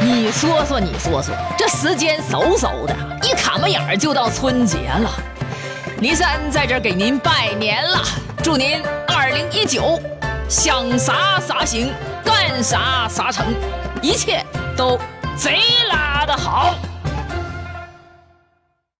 你说说，你说说，这时间嗖嗖的，一卡门眼儿就到春节了。李三在这给您拜年了，祝您二零一九，想啥啥行，干啥啥成，一切都贼。